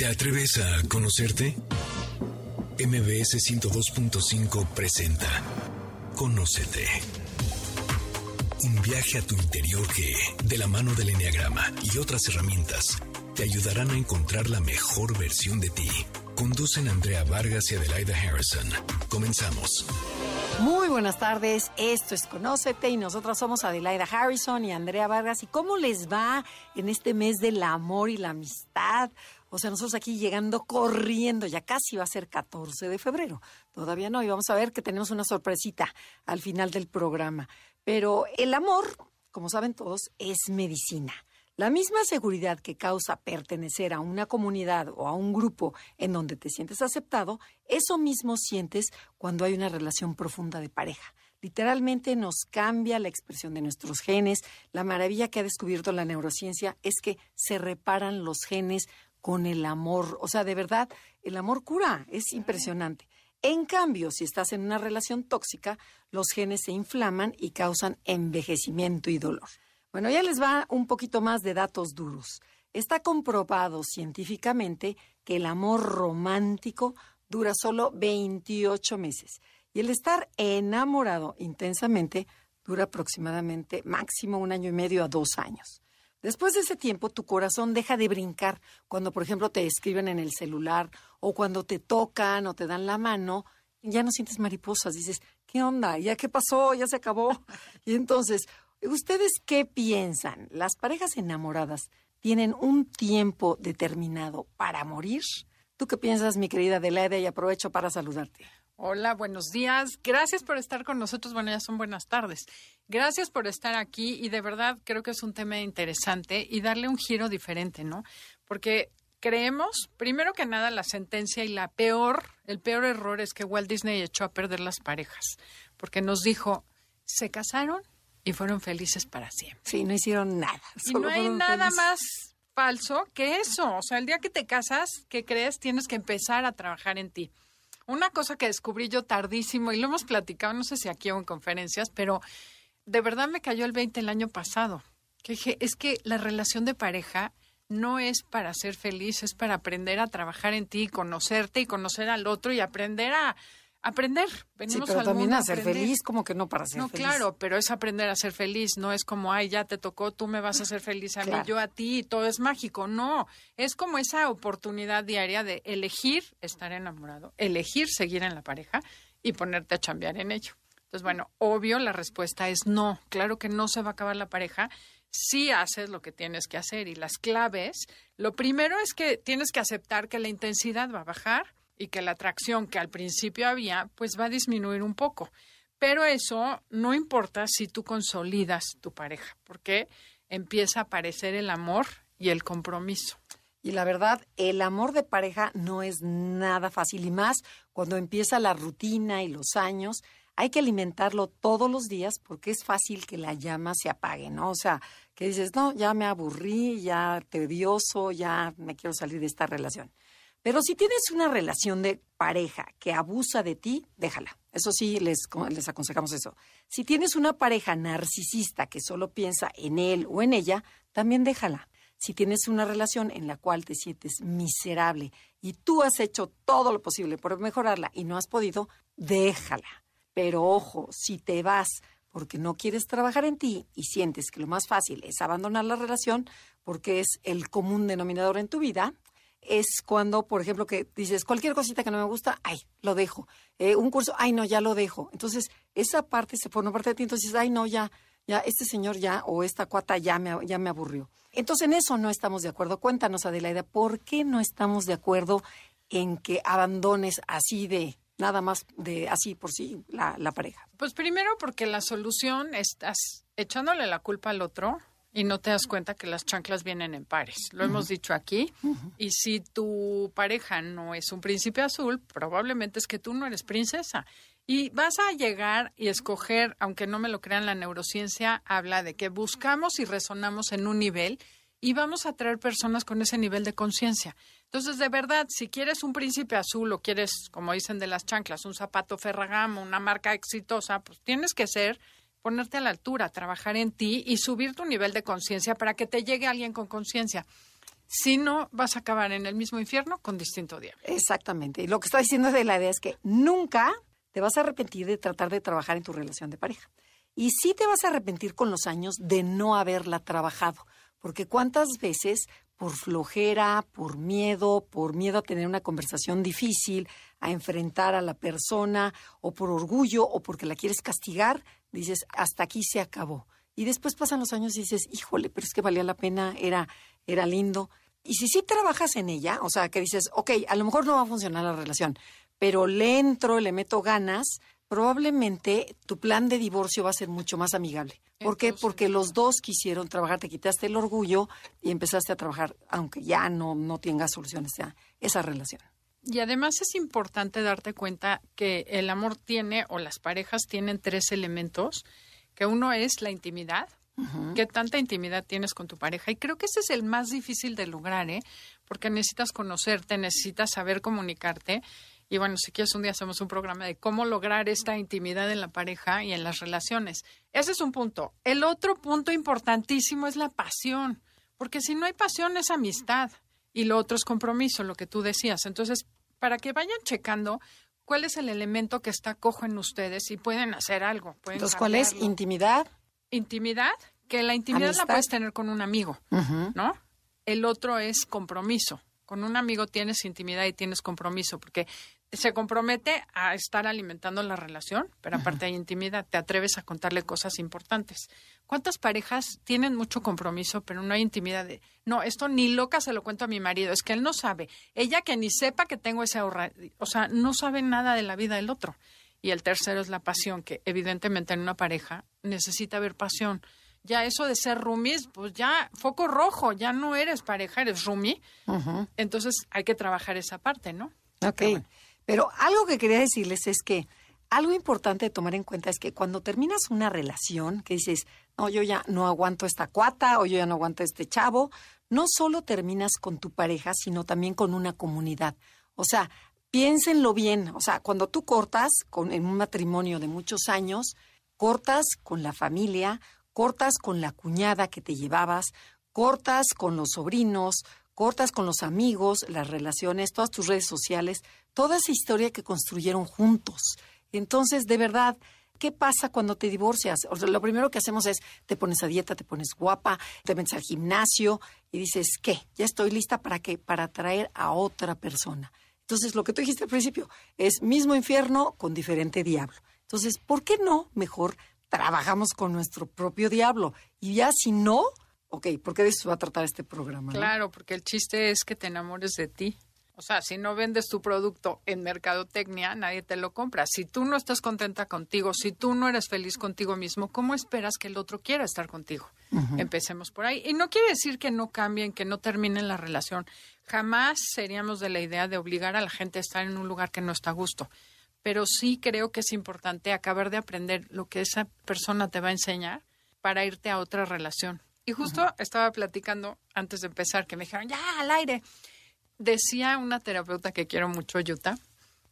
¿Te atreves a conocerte? MBS 102.5 presenta Conócete. Un viaje a tu interior que, de la mano del Enneagrama y otras herramientas, te ayudarán a encontrar la mejor versión de ti. Conducen Andrea Vargas y Adelaida Harrison. Comenzamos. Muy buenas tardes, esto es Conócete y nosotras somos Adelaida Harrison y Andrea Vargas. ¿Y cómo les va en este mes del amor y la amistad? O sea, nosotros aquí llegando corriendo, ya casi va a ser 14 de febrero. Todavía no, y vamos a ver que tenemos una sorpresita al final del programa. Pero el amor, como saben todos, es medicina. La misma seguridad que causa pertenecer a una comunidad o a un grupo en donde te sientes aceptado, eso mismo sientes cuando hay una relación profunda de pareja. Literalmente nos cambia la expresión de nuestros genes. La maravilla que ha descubierto la neurociencia es que se reparan los genes con el amor. O sea, de verdad, el amor cura, es impresionante. En cambio, si estás en una relación tóxica, los genes se inflaman y causan envejecimiento y dolor. Bueno, ya les va un poquito más de datos duros. Está comprobado científicamente que el amor romántico dura solo 28 meses y el estar enamorado intensamente dura aproximadamente máximo un año y medio a dos años. Después de ese tiempo, tu corazón deja de brincar cuando, por ejemplo, te escriben en el celular o cuando te tocan o te dan la mano. Ya no sientes mariposas, dices, ¿qué onda? ¿Ya qué pasó? ¿Ya se acabó? Y entonces, ¿ustedes qué piensan? ¿Las parejas enamoradas tienen un tiempo determinado para morir? ¿Tú qué piensas, mi querida Adelaide? Y aprovecho para saludarte. Hola, buenos días. Gracias por estar con nosotros. Bueno, ya son buenas tardes. Gracias por estar aquí y de verdad creo que es un tema interesante y darle un giro diferente, ¿no? Porque creemos, primero que nada, la sentencia y la peor, el peor error es que Walt Disney echó a perder las parejas, porque nos dijo, se casaron y fueron felices para siempre. Sí, no hicieron nada. Y no hay nada más falso que eso. O sea, el día que te casas, ¿qué crees? Tienes que empezar a trabajar en ti. Una cosa que descubrí yo tardísimo y lo hemos platicado, no sé si aquí o en conferencias, pero de verdad me cayó el 20 el año pasado. Que dije, es que la relación de pareja no es para ser feliz, es para aprender a trabajar en ti, conocerte y conocer al otro y aprender a aprender. Venimos sí, pero también a ser feliz, como que no para ser no, feliz. No, claro, pero es aprender a ser feliz. No es como, ay, ya te tocó, tú me vas a hacer feliz a mí, yo a ti, todo es mágico. No, es como esa oportunidad diaria de elegir estar enamorado, elegir seguir en la pareja y ponerte a chambear en ello. Entonces, bueno, obvio la respuesta es no. Claro que no se va a acabar la pareja si haces lo que tienes que hacer. Y las claves, lo primero es que tienes que aceptar que la intensidad va a bajar y que la atracción que al principio había, pues va a disminuir un poco. Pero eso no importa si tú consolidas tu pareja, porque empieza a aparecer el amor y el compromiso. Y la verdad, el amor de pareja no es nada fácil y más cuando empieza la rutina y los años. Hay que alimentarlo todos los días porque es fácil que la llama se apague, ¿no? O sea, que dices, no, ya me aburrí, ya tedioso, ya me quiero salir de esta relación. Pero si tienes una relación de pareja que abusa de ti, déjala. Eso sí, les, les aconsejamos eso. Si tienes una pareja narcisista que solo piensa en él o en ella, también déjala. Si tienes una relación en la cual te sientes miserable y tú has hecho todo lo posible por mejorarla y no has podido, déjala. Pero ojo, si te vas porque no quieres trabajar en ti y sientes que lo más fácil es abandonar la relación porque es el común denominador en tu vida, es cuando, por ejemplo, que dices cualquier cosita que no me gusta, ay, lo dejo. Eh, un curso, ay, no, ya lo dejo. Entonces, esa parte se pone parte de ti, entonces, ay, no, ya, ya, este señor ya, o esta cuata ya me, ya me aburrió. Entonces, en eso no estamos de acuerdo. Cuéntanos, Adelaida, ¿por qué no estamos de acuerdo en que abandones así de, nada más de así por sí la, la pareja? Pues primero porque la solución estás echándole la culpa al otro y no te das cuenta que las chanclas vienen en pares. Lo hemos dicho aquí. Y si tu pareja no es un príncipe azul, probablemente es que tú no eres princesa. Y vas a llegar y escoger, aunque no me lo crean, la neurociencia habla de que buscamos y resonamos en un nivel y vamos a traer personas con ese nivel de conciencia. Entonces, de verdad, si quieres un príncipe azul o quieres, como dicen de las chanclas, un zapato Ferragamo, una marca exitosa, pues tienes que ser ponerte a la altura, trabajar en ti y subir tu nivel de conciencia para que te llegue alguien con conciencia. Si no, vas a acabar en el mismo infierno con distinto diablo. Exactamente. Y lo que está diciendo de la idea es que nunca te vas a arrepentir de tratar de trabajar en tu relación de pareja. Y sí te vas a arrepentir con los años de no haberla trabajado. Porque cuántas veces por flojera, por miedo, por miedo a tener una conversación difícil, a enfrentar a la persona, o por orgullo, o porque la quieres castigar, dices, hasta aquí se acabó. Y después pasan los años y dices, híjole, pero es que valía la pena, era, era lindo. Y si sí trabajas en ella, o sea, que dices, ok, a lo mejor no va a funcionar la relación, pero le entro, le meto ganas, probablemente tu plan de divorcio va a ser mucho más amigable. ¿Por qué? Porque los dos quisieron trabajar, te quitaste el orgullo y empezaste a trabajar, aunque ya no, no tengas soluciones a esa relación. Y además es importante darte cuenta que el amor tiene, o las parejas tienen tres elementos, que uno es la intimidad, qué tanta intimidad tienes con tu pareja. Y creo que ese es el más difícil de lograr, ¿eh? Porque necesitas conocerte, necesitas saber comunicarte y bueno, si quieres un día hacemos un programa de cómo lograr esta intimidad en la pareja y en las relaciones. Ese es un punto. El otro punto importantísimo es la pasión, porque si no hay pasión es amistad y lo otro es compromiso, lo que tú decías. Entonces, para que vayan checando cuál es el elemento que está cojo en ustedes y pueden hacer algo. Pueden Entonces, ¿cuál es? Intimidad. Intimidad, que la intimidad la puedes tener con un amigo, ¿no? El otro es compromiso. Con un amigo tienes intimidad y tienes compromiso, porque se compromete a estar alimentando la relación, pero aparte hay intimidad, te atreves a contarle cosas importantes. ¿Cuántas parejas tienen mucho compromiso, pero no hay intimidad de, no, esto ni loca se lo cuento a mi marido, es que él no sabe, ella que ni sepa que tengo ese ahorro, o sea, no sabe nada de la vida del otro. Y el tercero es la pasión, que evidentemente en una pareja necesita haber pasión. Ya eso de ser roomies, pues ya foco rojo, ya no eres pareja, eres roomie. Entonces hay que trabajar esa parte, ¿no? Ok. Pero algo que quería decirles es que algo importante de tomar en cuenta es que cuando terminas una relación, que dices, no, yo ya no aguanto esta cuata o yo ya no aguanto este chavo, no solo terminas con tu pareja, sino también con una comunidad. O sea, piénsenlo bien. O sea, cuando tú cortas con, en un matrimonio de muchos años, cortas con la familia, cortas con la cuñada que te llevabas, cortas con los sobrinos, cortas con los amigos, las relaciones, todas tus redes sociales, toda esa historia que construyeron juntos. Entonces, de verdad, ¿qué pasa cuando te divorcias? O lo primero que hacemos es te pones a dieta, te pones guapa, te metes al gimnasio y dices, ¿qué? Ya estoy lista para qué? Para atraer a otra persona. Entonces, lo que tú dijiste al principio es mismo infierno con diferente diablo. Entonces, ¿por qué no mejor trabajamos con nuestro propio diablo? Y ya si no, ok, ¿por qué de eso va a tratar este programa? Claro, porque el chiste es que te enamores de ti. O sea, si no vendes tu producto en mercadotecnia, nadie te lo compra. Si tú no estás contenta contigo, si tú no eres feliz contigo mismo, ¿cómo esperas que el otro quiera estar contigo? Empecemos por ahí. Y no quiere decir que no cambien, que no terminen la relación. Jamás seríamos de la idea de obligar a la gente a estar en un lugar que no está a gusto. Pero sí creo que es importante acabar de aprender lo que esa persona te va a enseñar para irte a otra relación. Y justo estaba platicando antes de empezar que me dijeron, ya, al aire decía una terapeuta que quiero mucho, Yuta,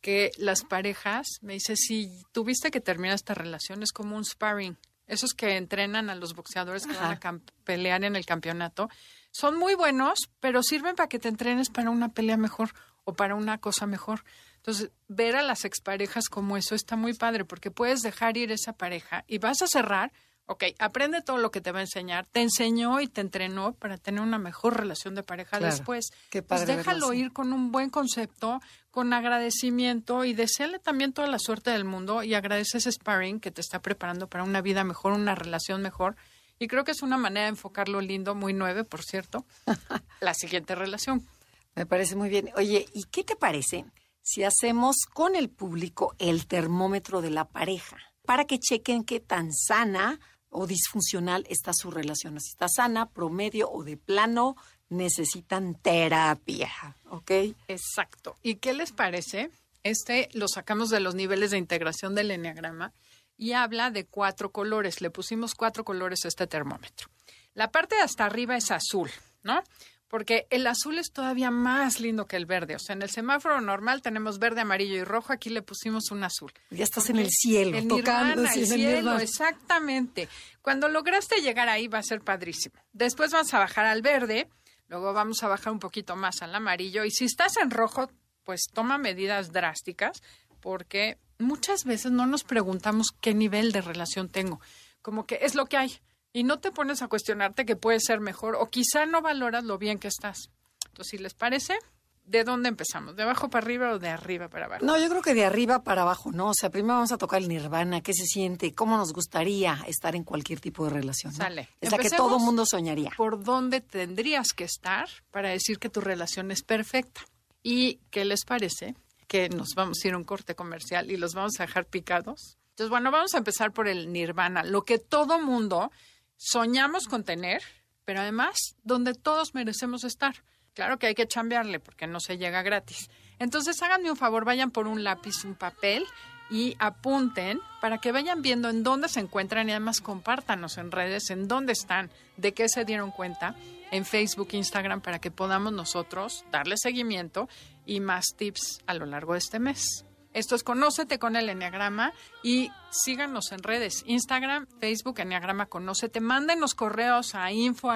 que las parejas, me dice, si tuviste que terminar esta relación, es como un sparring. Esos que entrenan a los boxeadores que van a pelear en el campeonato, son muy buenos, pero sirven para que te entrenes para una pelea mejor o para una cosa mejor. Entonces, ver a las exparejas como eso está muy padre, porque puedes dejar ir esa pareja y vas a cerrar Ok, aprende todo lo que te va a enseñar. Te enseñó y te entrenó para tener una mejor relación de pareja después. Qué pues déjalo ir con un buen concepto, con agradecimiento y deseale también toda la suerte del mundo y agradece ese sparring que te está preparando para una vida mejor, una relación mejor. Y creo que es una manera de enfocarlo lindo, muy nueve, por cierto, la siguiente relación. Me parece muy bien. Oye, ¿y qué te parece si hacemos con el público el termómetro de la pareja? Para que chequen qué tan sana o disfuncional está su relación. Si está sana, promedio o de plano, necesitan terapia, ¿ok? Exacto. ¿Y qué les parece? Este lo sacamos de los niveles de integración del enneagrama y habla de cuatro colores. Le pusimos cuatro colores a este termómetro. La parte de hasta arriba es azul, ¿no? Porque el azul es todavía más lindo que el verde. O sea, en el semáforo normal tenemos verde, amarillo y rojo, aquí le pusimos un azul. Ya estás en el cielo, tocando el cielo, exactamente. Cuando lograste llegar ahí va a ser padrísimo. Después vamos a bajar al verde, luego vamos a bajar un poquito más al amarillo y si estás en rojo, pues toma medidas drásticas porque muchas veces no nos preguntamos qué nivel de relación tengo, como que es lo que hay y no te pones a cuestionarte que puede ser mejor o quizá no valoras lo bien que estás. Entonces, si les parece, ¿de dónde empezamos? ¿De abajo para arriba o de arriba para abajo? No, yo creo que de arriba para abajo, ¿no? O sea, primero vamos a tocar el nirvana, qué se siente, cómo nos gustaría estar en cualquier tipo de relación. ¿no? Sale. Es la que todo mundo soñaría. por dónde tendrías que estar para decir que tu relación es perfecta. ¿Y qué les parece? Que nos vamos a ir a un corte comercial y los vamos a dejar picados. Entonces, bueno, vamos a empezar por el nirvana, lo que todo mundo soñamos con tener, pero además donde todos merecemos estar. Claro que hay que chambearle porque no se llega gratis. Entonces, háganme un favor, vayan por un lápiz, un papel y apunten para que vayan viendo en dónde se encuentran y además compártanos en redes en dónde están, de qué se dieron cuenta en Facebook, Instagram, para que podamos nosotros darle seguimiento y más tips a lo largo de este mes. Esto es Conócete con el Enneagrama y síganos en redes, Instagram, Facebook, Enneagrama Conócete. Mándenos correos a info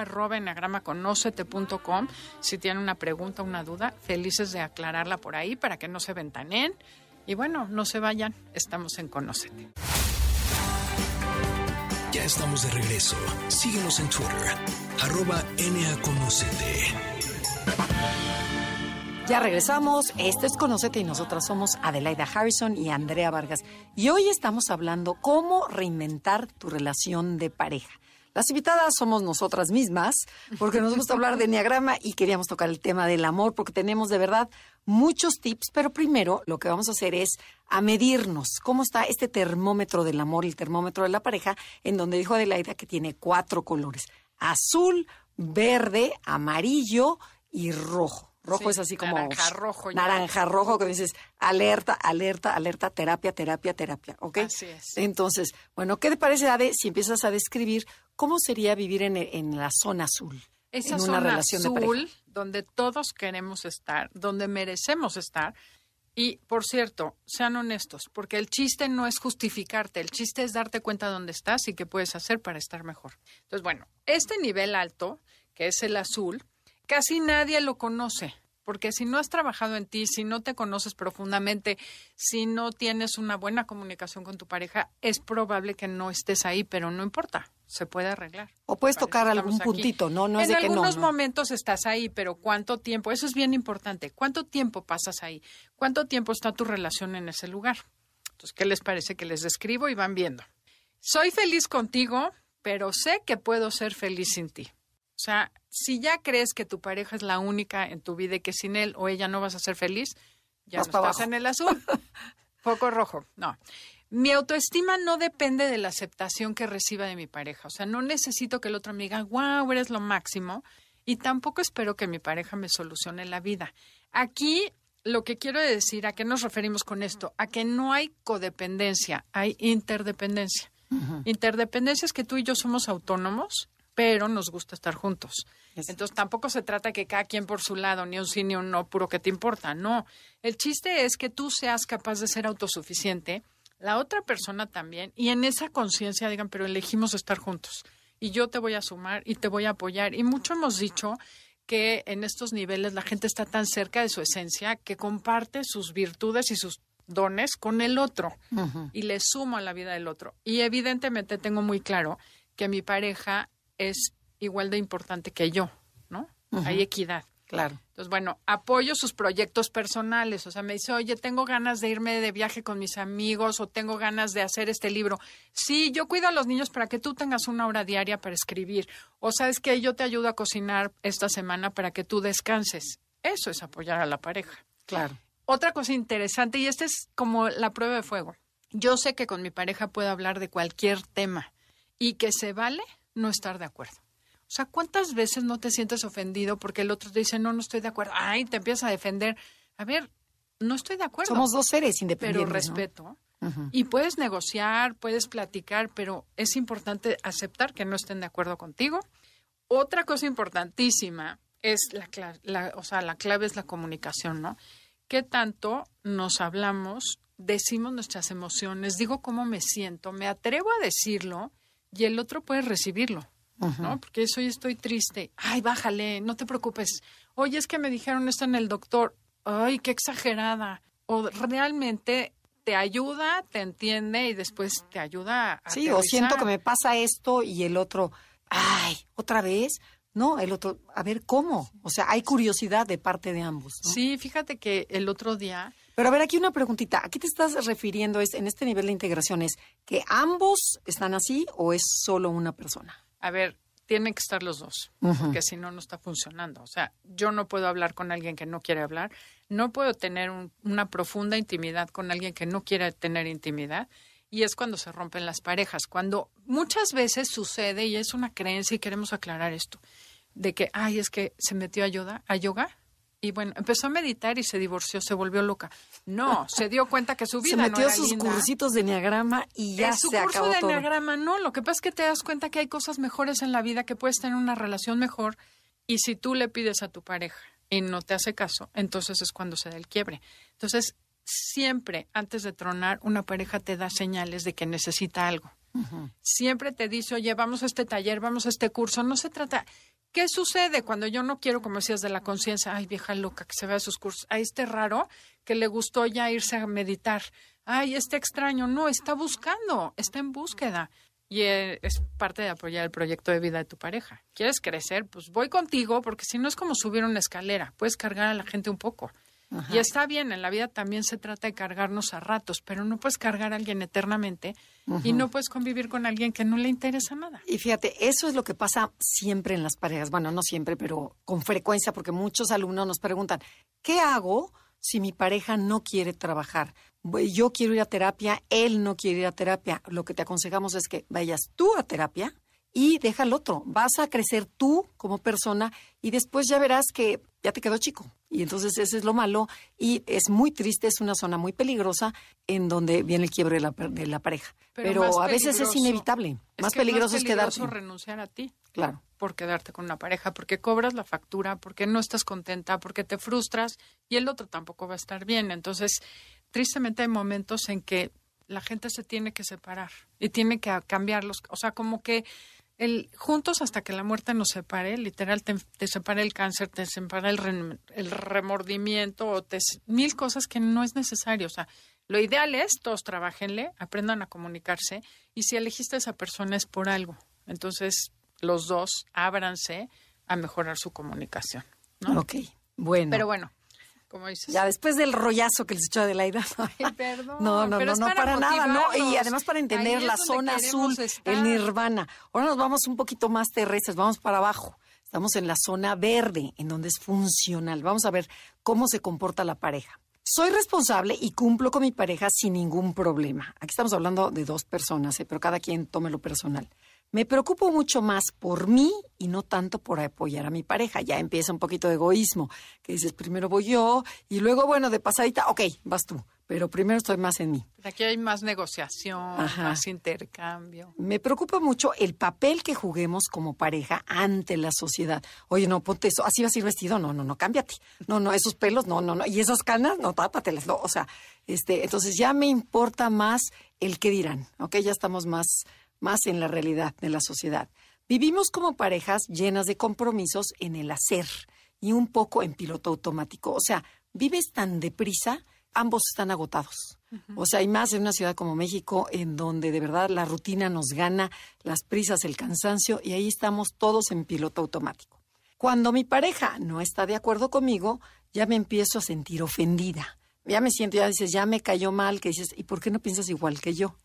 si tienen una pregunta, una duda. Felices de aclararla por ahí para que no se ventanen. Y bueno, no se vayan, estamos en Conócete. Ya estamos de regreso. Síguenos en Twitter, arroba NAConocete. Ya regresamos. Esto es Conocete y nosotras somos Adelaida Harrison y Andrea Vargas. Y hoy estamos hablando cómo reinventar tu relación de pareja. Las invitadas somos nosotras mismas, porque nos gusta hablar de Enneagrama y queríamos tocar el tema del amor, porque tenemos de verdad muchos tips, pero primero lo que vamos a hacer es a medirnos cómo está este termómetro del amor, el termómetro de la pareja, en donde dijo Adelaida que tiene cuatro colores, azul, verde, amarillo y rojo. Rojo Sí, es así como naranja rojo ya. naranja rojo que dices alerta, alerta, alerta, terapia, terapia, terapia, ¿ok? Así es. Entonces, bueno, ¿qué te parece, Ade, si empiezas a describir cómo sería vivir en, en la zona azul? Esa en zona una relación de azul donde todos queremos estar, donde merecemos estar. Y, por cierto, sean honestos, porque el chiste no es justificarte, el chiste es darte cuenta de dónde estás y qué puedes hacer para estar mejor. Entonces, bueno, este nivel alto, que es el azul, casi nadie lo conoce, porque si no has trabajado en ti, si no te conoces profundamente, si no tienes una buena comunicación con tu pareja, es probable que no estés ahí, pero no importa, se puede arreglar. O puedes tocar algún aquí. puntito, ¿no? No es en de que no, algunos no. momentos estás ahí, pero ¿cuánto tiempo? Eso es bien importante. ¿Cuánto tiempo pasas ahí? ¿Cuánto tiempo está tu relación en ese lugar? Entonces, ¿qué les parece que les describo y van viendo? Soy feliz contigo, pero sé que puedo ser feliz sin ti. O sea, si ya crees que tu pareja es la única en tu vida y que sin él o ella no vas a ser feliz, ya no estás abajo. en el azul. Foco rojo. No. Mi autoestima no depende de la aceptación que reciba de mi pareja. O sea, no necesito que el otro me diga, wow, eres lo máximo. Y tampoco espero que mi pareja me solucione la vida. Aquí lo que quiero decir, ¿a qué nos referimos con esto? A que no hay codependencia, hay interdependencia. Interdependencia es que tú y yo somos autónomos, pero nos gusta estar juntos. Es- Entonces tampoco se trata que cada quien por su lado, ni un sí ni un no, puro que te importa. No. El chiste es que tú seas capaz de ser autosuficiente, la otra persona también, y en esa conciencia digan, pero elegimos estar juntos. Y yo te voy a sumar y te voy a apoyar. Y mucho hemos dicho que en estos niveles la gente está tan cerca de su esencia que comparte sus virtudes y sus dones con el otro y le sumo a la vida del otro. Y evidentemente tengo muy claro que mi pareja es igual de importante que yo, ¿no? Hay equidad. Claro. Entonces, bueno, apoyo sus proyectos personales. O sea, me dice, oye, tengo ganas de irme de viaje con mis amigos o tengo ganas de hacer este libro. Sí, yo cuido a los niños para que tú tengas una hora diaria para escribir. O sabes que yo te ayudo a cocinar esta semana para que tú descanses. Eso es apoyar a la pareja. Claro. Otra cosa interesante, y esta es como la prueba de fuego. Yo sé que con mi pareja puedo hablar de cualquier tema y que se vale no estar de acuerdo. O sea, ¿cuántas veces no te sientes ofendido porque el otro te dice, no, no estoy de acuerdo? Ay, te empiezas a defender. A ver, no estoy de acuerdo. Somos dos seres pero independientes. ¿no? respeto. Y puedes negociar, puedes platicar, pero es importante aceptar que no estén de acuerdo contigo. Otra cosa importantísima es la, la- o sea, la clave es la comunicación, ¿no? ¿Qué tanto nos hablamos, decimos nuestras emociones, digo cómo me siento, me atrevo a decirlo y el otro puede recibirlo? ¿no? Porque eso hoy estoy triste. Ay, bájale, no te preocupes. Oye, es que me dijeron esto en el doctor. Ay, qué exagerada. O realmente te ayuda, te entiende y después te ayuda a Sí, o siento que me pasa esto y el otro, ay, otra vez. No, el otro, a ver cómo. O sea, hay curiosidad de parte de ambos. ¿no? Sí, fíjate que el otro día. Pero a ver, aquí una preguntita. ¿A qué te estás refiriendo es, en este nivel de integración? ¿Es que ambos están así o es solo una persona? A ver, tienen que estar los dos, porque si no, no está funcionando. O sea, yo no puedo hablar con alguien que no quiere hablar, no puedo tener una profunda intimidad con alguien que no quiere tener intimidad. Y es cuando se rompen las parejas, cuando muchas veces sucede, y es una creencia y queremos aclarar esto, de que, ay, es que se metió a yoga, a yoga y bueno, empezó a meditar y se divorció, se volvió loca. No, se dio cuenta que su vida se metió no era sus linda. cursitos de enneagrama y ya Es su se curso acabó de todo. enneagrama, no. Lo que pasa es que te das cuenta que hay cosas mejores en la vida, que puedes tener una relación mejor. Y si tú le pides a tu pareja y no te hace caso, entonces es cuando se da el quiebre. Entonces, siempre antes de tronar, una pareja te da señales de que necesita algo. Siempre te dice, oye, vamos a este taller, vamos a este curso. No se trata. ¿Qué sucede cuando yo no quiero, como decías, de la conciencia? Ay, vieja loca, que se vea sus cursos. A este raro que le gustó ya irse a meditar. Ay, este extraño. No, está buscando, está en búsqueda. Y eh, es parte de apoyar el proyecto de vida de tu pareja. ¿Quieres crecer? Pues voy contigo, porque si no es como subir una escalera. Puedes cargar a la gente un poco. Y está bien, en la vida también se trata de cargarnos a ratos, pero no puedes cargar a alguien eternamente y no puedes convivir con alguien que no le interesa nada. Y fíjate, eso es lo que pasa siempre en las parejas. Bueno, no siempre, pero con frecuencia, porque muchos alumnos nos preguntan, ¿qué hago si mi pareja no quiere trabajar? Yo quiero ir a terapia, él no quiere ir a terapia. Lo que te aconsejamos es que vayas tú a terapia y deja al otro. Vas a crecer tú como persona y después ya verás que ya te quedó chico. Y entonces ese es lo malo y es muy triste, es una zona muy peligrosa en donde viene el quiebre de la, de la pareja. Pero, a veces es inevitable. es más que peligroso es peligroso quedarte. renunciar a ti Claro. por quedarte con una pareja, porque cobras la factura, porque no estás contenta, porque te frustras y el otro tampoco va a estar bien. Entonces, tristemente hay momentos en que la gente se tiene que separar y tiene que cambiarlos. O sea, como que el juntos hasta que la muerte nos separe, literal, te, te separa el cáncer, te separa el, rem- el remordimiento o te, mil cosas que no es necesario. O sea, lo ideal es todos trabajenle, aprendan a comunicarse y si elegiste a esa persona es por algo. Entonces, los dos ábranse a mejorar su comunicación. ¿no? Ok. Bueno. Pero bueno, como dices. ya después del rollazo que les echó Adelaida. Ay, perdón, no, no, pero no, no, para para nada, no. Y además para entender la zona azul, estar. el nirvana. Ahora nos vamos un poquito más terrestres, vamos para abajo. Estamos en la zona verde, en donde es funcional. Vamos a ver cómo se comporta la pareja. Soy responsable y cumplo con mi pareja sin ningún problema. Aquí estamos hablando de dos personas, ¿eh? pero cada quien tome lo personal. Me preocupo mucho más por mí y no tanto por apoyar a mi pareja. Ya empieza un poquito de egoísmo, que dices, primero voy yo y luego, bueno, de pasadita, ok, vas tú, pero primero estoy más en mí. Aquí hay más negociación, Ajá. más intercambio. Me preocupa mucho el papel que juguemos como pareja ante la sociedad. Oye, no, ponte eso, así vas a ir vestido, no, no, no, cámbiate. No, no, esos pelos, no, no, no. Y esas canas, no, tápatelas, no. O sea, este, entonces ya me importa más el qué dirán, ¿ok? Ya estamos más, más en la realidad de la sociedad. Vivimos como parejas llenas de compromisos en el hacer y un poco en piloto automático. O sea, vives tan deprisa, ambos están agotados. O sea, hay más en una ciudad como México en donde de verdad la rutina nos gana, las prisas, el cansancio y ahí estamos todos en piloto automático. Cuando mi pareja no está de acuerdo conmigo, ya me empiezo a sentir ofendida. Ya me siento, ya dices, ya me cayó mal, que dices, ¿y por qué no piensas igual que yo?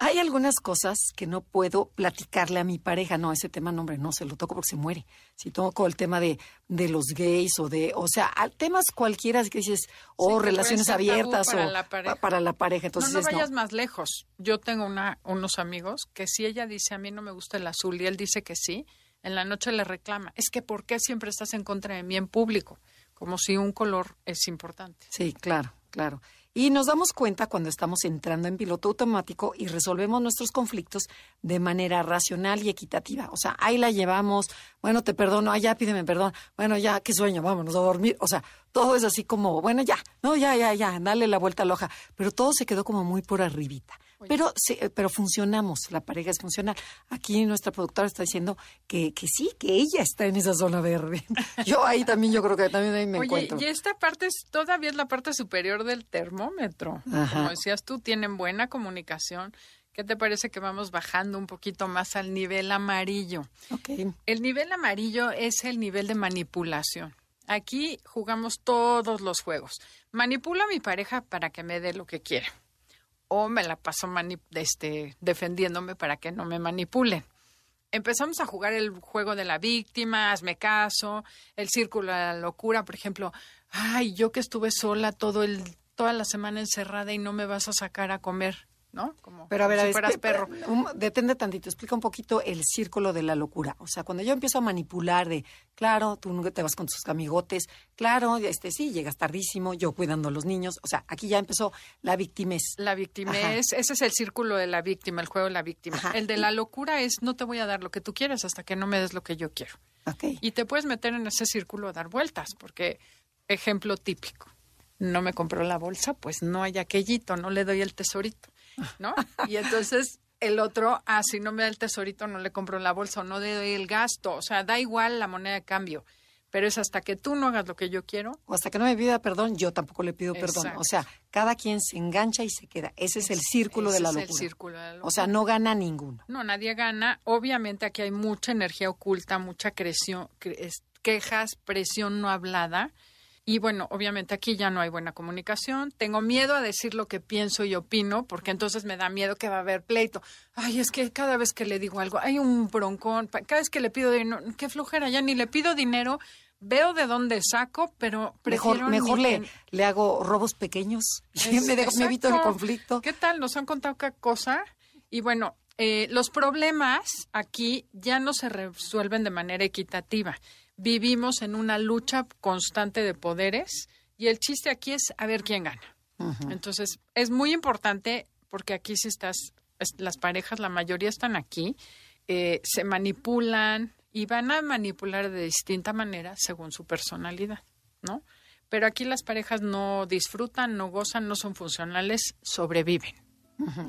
Hay algunas cosas que no puedo platicarle a mi pareja. No, ese tema, no, hombre, no se lo toco porque se muere. Si toco el tema de, de los gays o de, o sea, temas cualquiera que dices, o pueden relaciones abiertas para o la pareja. pa- para la pareja. Entonces, no, no no. vayas más lejos. Yo tengo una, unos amigos que si ella dice a mí no me gusta el azul y él dice que sí, en la noche le reclama. Es que ¿por qué siempre estás en contra de mí en público? Como si un color es importante. Sí, claro, claro. Y nos damos cuenta cuando estamos entrando en piloto automático y resolvemos nuestros conflictos de manera racional y equitativa. O sea, ahí la llevamos, bueno, te perdono, ah, ya pídeme perdón, bueno, ya, qué sueño, vámonos a dormir. O sea, todo es así como, bueno, ya, no, ya, ya, ya, dale la vuelta a la hoja. Pero todo se quedó como muy por arribita. Pero, sí, eh, pero funcionamos, la pareja es funcional. Aquí nuestra productora está diciendo que, que sí, que ella está en esa zona verde. Yo ahí también, yo creo que también ahí me Oye, encuentro. y esta parte es todavía es la parte superior del termómetro. Ajá. Como decías tú, tienen buena comunicación. ¿Qué te parece que vamos bajando un poquito más al nivel amarillo? Ok. El nivel amarillo es el nivel de manipulación. Aquí jugamos todos los juegos. Manipulo a mi pareja para que me dé lo que quiera. O me la paso este, defendiéndome para que no me manipulen. Empezamos a jugar el juego de la víctima, hazme caso, el círculo de la locura, por ejemplo, ay, yo que estuve sola todo el, toda la semana encerrada y no me vas a sacar a comer, ¿no? Como, Pero a ver, como si fueras perro. un- detente tantito, explica un poquito el círculo de la locura. O sea, cuando yo empiezo a manipular de, claro, tú nunca te vas con tus amigotes, claro, este sí, llegas tardísimo, yo cuidando a los niños. O sea, aquí ya empezó la victimez. La Ajá. es, ese es el círculo de la víctima, el juego de la víctima. Ajá. El de la locura es no te voy a dar lo que tú quieres hasta que no me des lo que yo quiero. Y te puedes meter en ese círculo a dar vueltas, porque ejemplo típico, no me compró la bolsa, pues no hay aquellito, no le doy el tesorito, ¿no? Y entonces el otro, ah, si no me da el tesorito, no le compro la bolsa o no le doy el gasto, o sea, da igual la moneda de cambio, pero es hasta que tú no hagas lo que yo quiero, O hasta que no me pida perdón, yo tampoco le pido perdón. O sea, cada quien se engancha y se queda. Ese es el círculo de la es el locura. círculo de la O sea, no gana ninguno. No, nadie gana. Obviamente aquí hay mucha energía oculta, mucha creación, quejas, presión no hablada. Y bueno, obviamente aquí ya no hay buena comunicación. Tengo miedo a decir lo que pienso y opino, porque entonces me da miedo que va a haber pleito. Ay, es que cada vez que le digo algo, hay un broncón. Cada vez que le pido dinero, qué flojera, ya ni le pido dinero. Veo de dónde saco, pero Mejor, prefiero mejor le, le hago robos pequeños. es- me, dejo- me evito el conflicto. ¿Qué tal? Nos han contado cada cosa. Y bueno, eh, los problemas aquí ya no se resuelven de manera equitativa. Vivimos en una lucha constante de poderes y el chiste aquí es a ver quién gana. Entonces, es muy importante porque aquí si estás, es- las parejas, la mayoría están aquí, eh, se manipulan y van a manipular de distinta manera según su personalidad, ¿no? Pero aquí las parejas no disfrutan, no gozan, no son funcionales, sobreviven.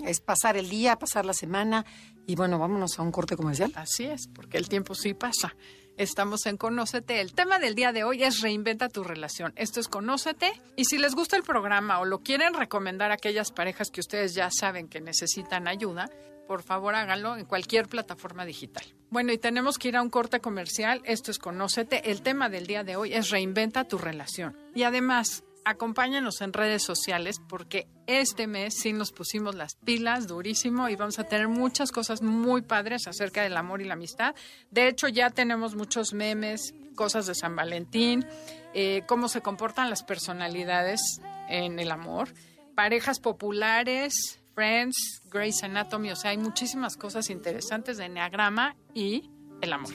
Es pasar el día, pasar la semana. Y bueno, vámonos a un corte comercial. Así es, porque el tiempo sí pasa. Estamos en Conócete. El tema del día de hoy es Reinventa tu relación. Esto es Conócete. Y si les gusta el programa o lo quieren recomendar a aquellas parejas que ustedes ya saben que necesitan ayuda, por favor háganlo en cualquier plataforma digital. Bueno, y tenemos que ir a un corte comercial. Esto es Conócete. El tema del día de hoy es Reinventa tu relación. Y además, acompáñanos en redes sociales porque este mes sí nos pusimos las pilas durísimo y vamos a tener muchas cosas muy padres acerca del amor y la amistad. De hecho, ya tenemos muchos memes, cosas de San Valentín, eh, cómo se comportan las personalidades en el amor, parejas populares, Friends, Grey's Anatomy, o sea, hay muchísimas cosas interesantes de Enneagrama y el amor.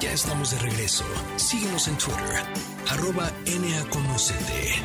Ya estamos de regreso. Síguenos en Twitter, arroba NAConocete.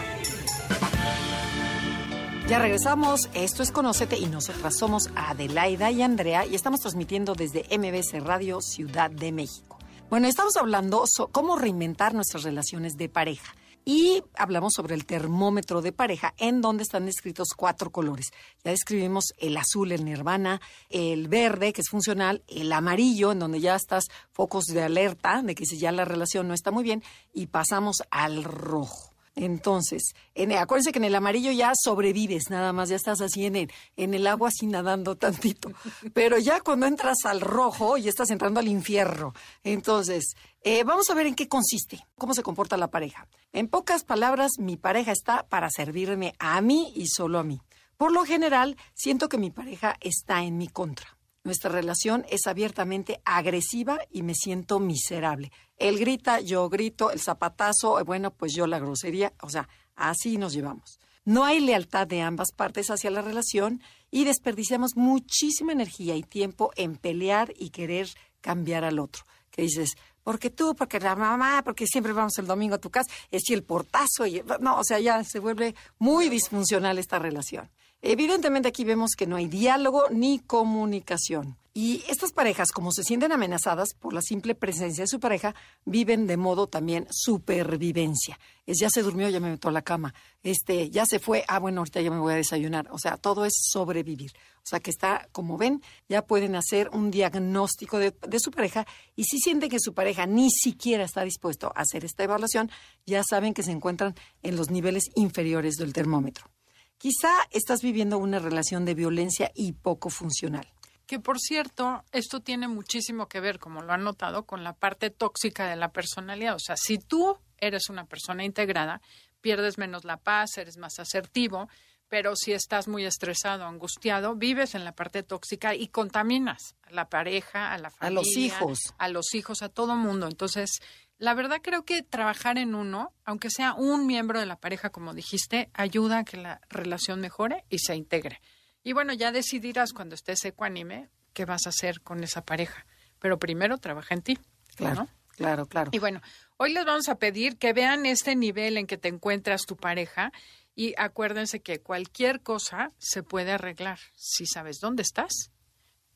Ya regresamos. Esto es Conócete y nosotras somos Adelaida y Andrea y estamos transmitiendo desde MBC Radio Ciudad de México. Bueno, estamos hablando sobre cómo reinventar nuestras relaciones de pareja. Y hablamos sobre el termómetro de pareja, en donde están descritos cuatro colores. Ya describimos el azul, el nirvana, el verde, que es funcional, el amarillo, en donde ya estás focos de alerta, de que si ya la relación no está muy bien, y pasamos al rojo. Entonces, en, acuérdense que en el amarillo ya sobrevives, nada más, ya estás así en el, en el agua así nadando tantito. Pero ya cuando entras al rojo, ya estás entrando al infierno. Entonces, eh, vamos a ver en qué consiste, cómo se comporta la pareja. En pocas palabras, mi pareja está para servirme a mí y solo a mí. Por lo general, siento que mi pareja está en mi contra. Nuestra relación es abiertamente agresiva y me siento miserable. Él grita, yo grito, el zapatazo, eh, bueno, pues yo la grosería, o sea, así nos llevamos. No hay lealtad de ambas partes hacia la relación y desperdiciamos muchísima energía y tiempo en pelear y querer cambiar al otro. Que dices, porque tú, porque la mamá, porque siempre vamos el domingo a tu casa, es el portazo, y no, o sea, ya se vuelve muy disfuncional esta relación. Evidentemente aquí vemos que no hay diálogo ni comunicación. Y estas parejas, como se sienten amenazadas por la simple presencia de su pareja, viven de modo también supervivencia. Es ya se durmió, ya me meto a la cama. Este, ya se fue, ah, bueno, ahorita ya me voy a desayunar. O sea, todo es sobrevivir. O sea, que está, como ven, ya pueden hacer un diagnóstico de, de su pareja y si sienten que su pareja ni siquiera está dispuesto a hacer esta evaluación, ya saben que se encuentran en los niveles inferiores del termómetro. Quizá estás viviendo una relación de violencia y poco funcional. Que por cierto, esto tiene muchísimo que ver, como lo han notado, con la parte tóxica de la personalidad. O sea, si tú eres una persona integrada, pierdes menos la paz, eres más asertivo, pero si estás muy estresado, angustiado, vives en la parte tóxica y contaminas a la pareja, a la familia, a los hijos, a los hijos, a todo mundo. Entonces, la verdad creo que trabajar en uno, aunque sea un miembro de la pareja, como dijiste, ayuda a que la relación mejore y se integre. Y bueno, ya decidirás cuando estés ecuánime qué vas a hacer con esa pareja. Pero primero trabaja en ti. Claro, claro, claro. Y bueno, hoy les vamos a pedir que vean este nivel en que te encuentras tu pareja y acuérdense que cualquier cosa se puede arreglar si sabes dónde estás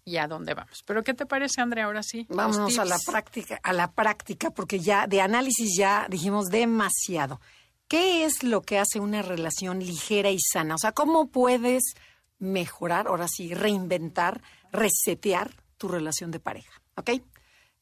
y a dónde vamos. Pero ¿qué te parece, Andrea? Ahora sí. Vámonos a la práctica, a la práctica, porque ya de análisis ya dijimos demasiado. ¿Qué es lo que hace una relación ligera y sana? O sea, ¿cómo puedes mejorar, ahora sí, reinventar, resetear tu relación de pareja. ¿Ok?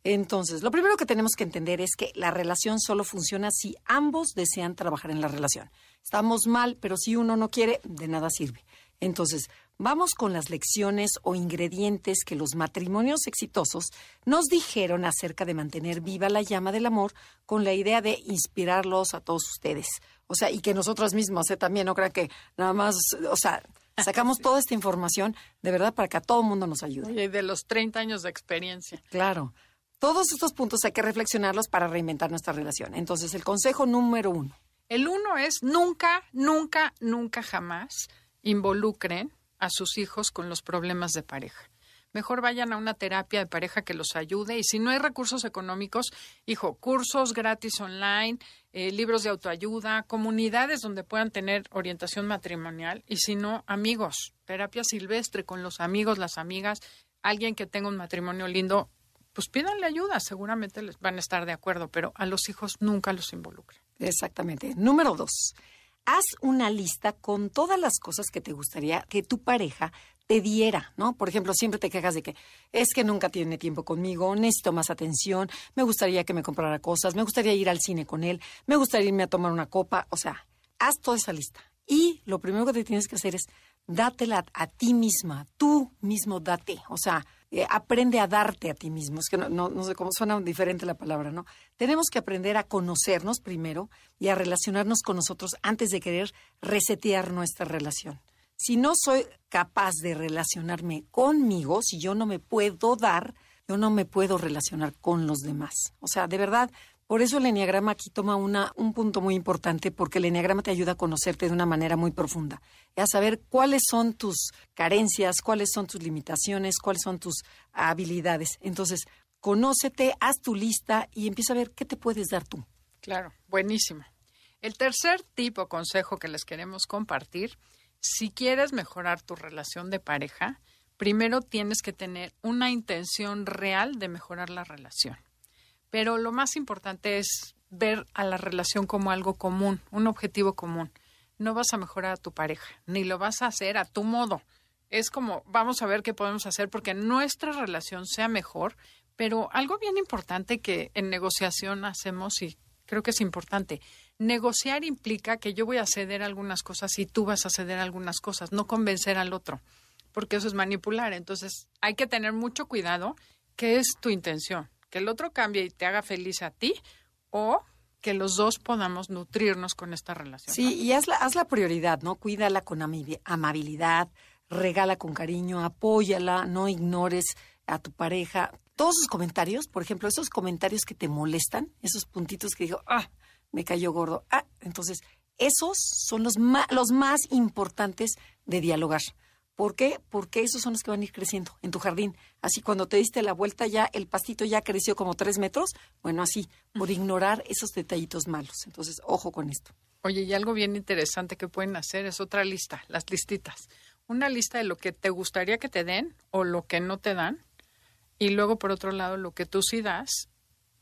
Entonces, lo primero que tenemos que entender es que la relación solo funciona si ambos desean trabajar en la relación. Estamos mal, pero si uno no quiere, de nada sirve. Entonces, vamos con las lecciones o ingredientes que los matrimonios exitosos nos dijeron acerca de mantener viva la llama del amor con la idea de inspirarlos a todos ustedes. O sea, y que nosotros mismos ¿eh? también, no crean que nada más, o sea, Sacamos toda esta información de verdad para que a todo el mundo nos ayude. Y de los 30 años de experiencia. Claro. Todos estos puntos hay que reflexionarlos para reinventar nuestra relación. Entonces, el consejo número uno. El uno es nunca, nunca, nunca jamás involucren a sus hijos con los problemas de pareja mejor vayan a una terapia de pareja que los ayude. Y si no hay recursos económicos, hijo, cursos gratis online, eh, libros de autoayuda, comunidades donde puedan tener orientación matrimonial. Y si no, amigos, terapia silvestre con los amigos, las amigas, alguien que tenga un matrimonio lindo, pues pídanle ayuda, seguramente les van a estar de acuerdo, pero a los hijos nunca los involucren. Exactamente. Número dos. Haz una lista con todas las cosas que te gustaría que tu pareja te diera, ¿no? Por ejemplo, siempre te quejas de que es que nunca tiene tiempo conmigo, necesito más atención, me gustaría que me comprara cosas, me gustaría ir al cine con él, me gustaría irme a tomar una copa, o sea, haz toda esa lista. Y lo primero que te tienes que hacer es dátela a ti misma, tú mismo date, o sea, eh, aprende a darte a ti mismo. Es que no, no, no sé cómo suena diferente la palabra, ¿no? Tenemos que aprender a conocernos primero y a relacionarnos con nosotros antes de querer resetear nuestra relación si no soy capaz de relacionarme conmigo, si yo no me puedo dar, yo no me puedo relacionar con los demás. O sea, de verdad, por eso el enneagrama aquí toma una, un punto muy importante, porque el enneagrama te ayuda a conocerte de una manera muy profunda, a saber cuáles son tus carencias, cuáles son tus limitaciones, cuáles son tus habilidades. Entonces, conócete, haz tu lista y empieza a ver qué te puedes dar tú. Claro, buenísimo. El tercer tipo consejo que les queremos compartir si quieres mejorar tu relación de pareja, primero tienes que tener una intención real de mejorar la relación. Pero lo más importante es ver a la relación como algo común, un objetivo común. No vas a mejorar a tu pareja, ni lo vas a hacer a tu modo. Es como, vamos a ver qué podemos hacer porque nuestra relación sea mejor, pero algo bien importante que en negociación hacemos y creo que es importante, negociar implica que yo voy a ceder algunas cosas y tú vas a ceder algunas cosas, no convencer al otro, porque eso es manipular. Entonces, hay que tener mucho cuidado qué es tu intención, que el otro cambie y te haga feliz a ti o que los dos podamos nutrirnos con esta relación. Sí, y haz la, haz la prioridad, ¿no? Cuídala con amabilidad, regala con cariño, apóyala, no ignores a tu pareja. Todos sus comentarios, por ejemplo, esos comentarios que te molestan, esos puntitos que digo, ah, me cayó gordo. Ah, entonces, esos son los más, los más importantes de dialogar. ¿Por qué? Porque esos son los que van a ir creciendo en tu jardín. Así cuando te diste la vuelta ya, el pastito ya creció como tres metros. Bueno, así, por ignorar esos detallitos malos. Entonces, ojo con esto. Oye, y algo bien interesante que pueden hacer es otra lista, las listitas. Una lista de lo que te gustaría que te den o lo que no te dan y luego por otro lado lo que tú sí das